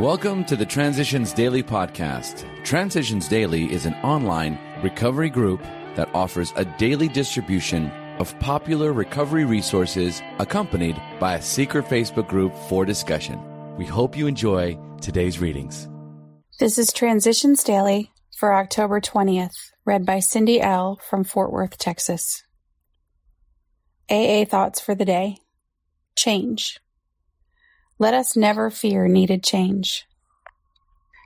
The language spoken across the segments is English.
Welcome to the Transitions Daily podcast. Transitions Daily is an online recovery group that offers a daily distribution of popular recovery resources accompanied by a secret Facebook group for discussion. We hope you enjoy today's readings. This is Transitions Daily for October 20th, read by Cindy L. from Fort Worth, Texas. AA Thoughts for the Day Change. Let us never fear needed change.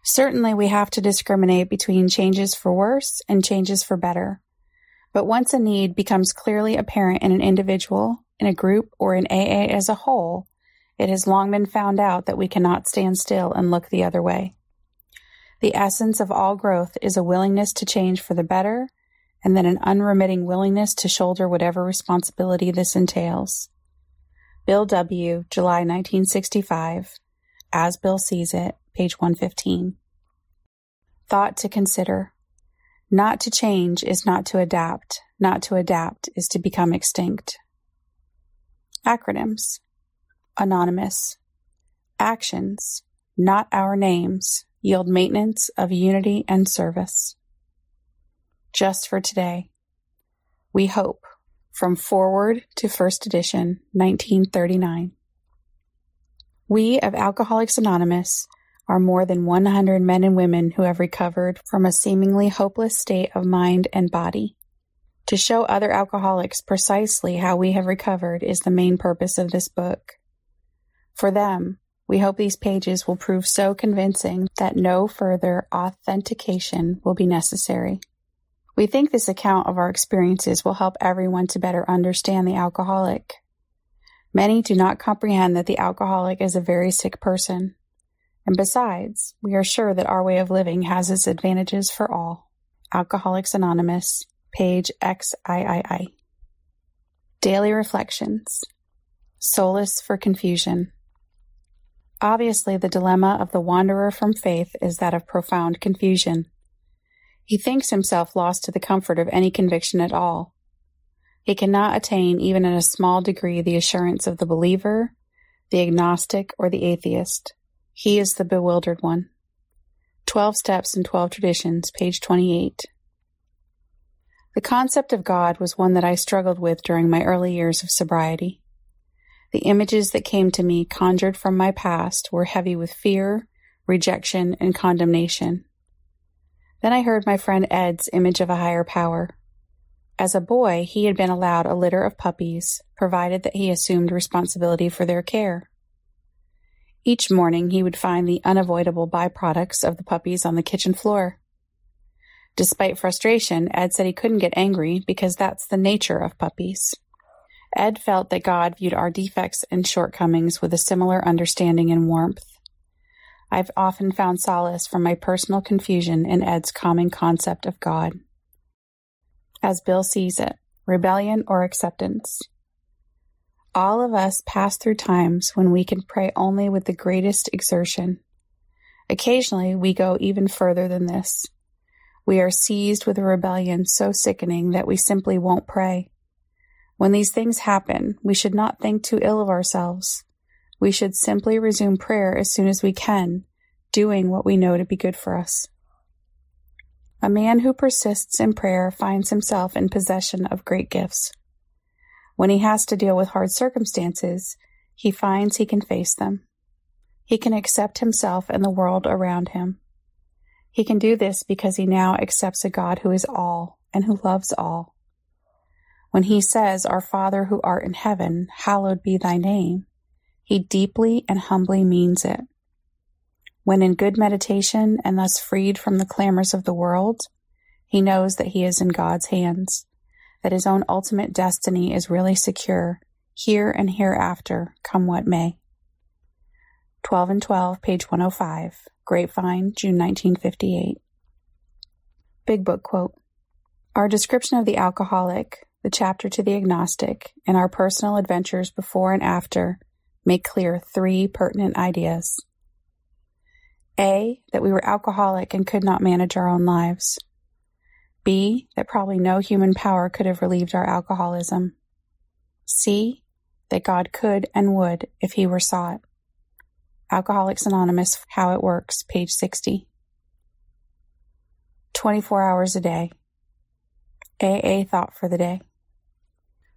Certainly, we have to discriminate between changes for worse and changes for better. But once a need becomes clearly apparent in an individual, in a group, or in AA as a whole, it has long been found out that we cannot stand still and look the other way. The essence of all growth is a willingness to change for the better, and then an unremitting willingness to shoulder whatever responsibility this entails. Bill W., July 1965, As Bill Sees It, page 115. Thought to consider. Not to change is not to adapt. Not to adapt is to become extinct. Acronyms. Anonymous. Actions, not our names, yield maintenance of unity and service. Just for today. We hope from foreword to First Edition, 1939. We of Alcoholics Anonymous are more than 100 men and women who have recovered from a seemingly hopeless state of mind and body. To show other alcoholics precisely how we have recovered is the main purpose of this book. For them, we hope these pages will prove so convincing that no further authentication will be necessary. We think this account of our experiences will help everyone to better understand the alcoholic. Many do not comprehend that the alcoholic is a very sick person. And besides, we are sure that our way of living has its advantages for all. Alcoholics Anonymous, page XIII. Daily Reflections. Solace for Confusion. Obviously, the dilemma of the wanderer from faith is that of profound confusion. He thinks himself lost to the comfort of any conviction at all. He cannot attain, even in a small degree, the assurance of the believer, the agnostic, or the atheist. He is the bewildered one. Twelve Steps and Twelve Traditions, page 28. The concept of God was one that I struggled with during my early years of sobriety. The images that came to me conjured from my past were heavy with fear, rejection, and condemnation. Then I heard my friend Ed's image of a higher power. As a boy, he had been allowed a litter of puppies, provided that he assumed responsibility for their care. Each morning, he would find the unavoidable byproducts of the puppies on the kitchen floor. Despite frustration, Ed said he couldn't get angry because that's the nature of puppies. Ed felt that God viewed our defects and shortcomings with a similar understanding and warmth. I've often found solace from my personal confusion in Ed's common concept of God. As Bill sees it, rebellion or acceptance. All of us pass through times when we can pray only with the greatest exertion. Occasionally, we go even further than this. We are seized with a rebellion so sickening that we simply won't pray. When these things happen, we should not think too ill of ourselves. We should simply resume prayer as soon as we can, doing what we know to be good for us. A man who persists in prayer finds himself in possession of great gifts. When he has to deal with hard circumstances, he finds he can face them. He can accept himself and the world around him. He can do this because he now accepts a God who is all and who loves all. When he says, Our Father who art in heaven, hallowed be thy name, he deeply and humbly means it. When in good meditation and thus freed from the clamors of the world, he knows that he is in God's hands, that his own ultimate destiny is really secure, here and hereafter, come what may. 12 and 12, page 105, Grapevine, June 1958. Big Book quote Our description of the alcoholic, the chapter to the agnostic, and our personal adventures before and after make clear three pertinent ideas. A, that we were alcoholic and could not manage our own lives. B, that probably no human power could have relieved our alcoholism. C, that God could and would if he were sought. Alcoholics Anonymous How It Works, page 60. 24 hours a day. AA thought for the day.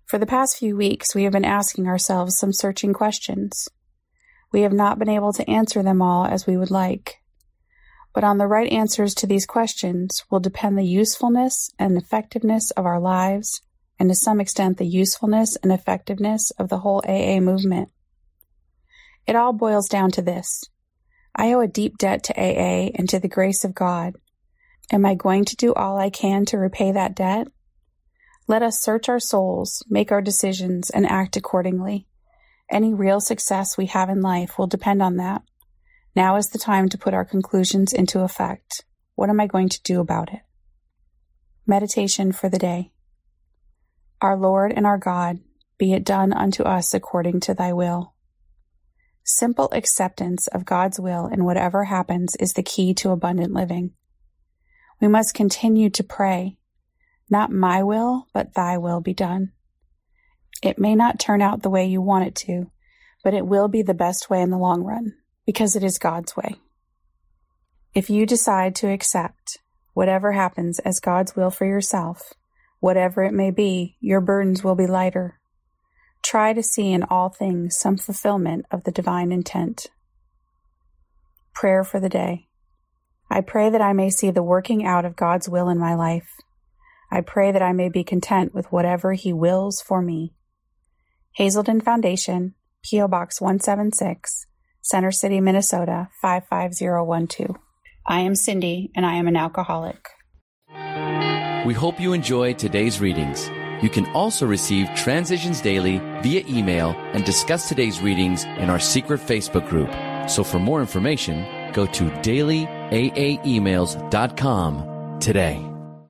For the past few weeks, we have been asking ourselves some searching questions. We have not been able to answer them all as we would like. But on the right answers to these questions will depend the usefulness and effectiveness of our lives, and to some extent, the usefulness and effectiveness of the whole AA movement. It all boils down to this I owe a deep debt to AA and to the grace of God. Am I going to do all I can to repay that debt? Let us search our souls, make our decisions, and act accordingly. Any real success we have in life will depend on that. Now is the time to put our conclusions into effect. What am I going to do about it? Meditation for the day. Our Lord and our God, be it done unto us according to thy will. Simple acceptance of God's will in whatever happens is the key to abundant living. We must continue to pray, not my will, but thy will be done. It may not turn out the way you want it to, but it will be the best way in the long run, because it is God's way. If you decide to accept whatever happens as God's will for yourself, whatever it may be, your burdens will be lighter. Try to see in all things some fulfillment of the divine intent. Prayer for the day. I pray that I may see the working out of God's will in my life. I pray that I may be content with whatever He wills for me. Hazelden Foundation, P.O. Box 176, Center City, Minnesota 55012. I am Cindy, and I am an alcoholic. We hope you enjoyed today's readings. You can also receive Transitions Daily via email and discuss today's readings in our secret Facebook group. So for more information, go to dailyaaemails.com today.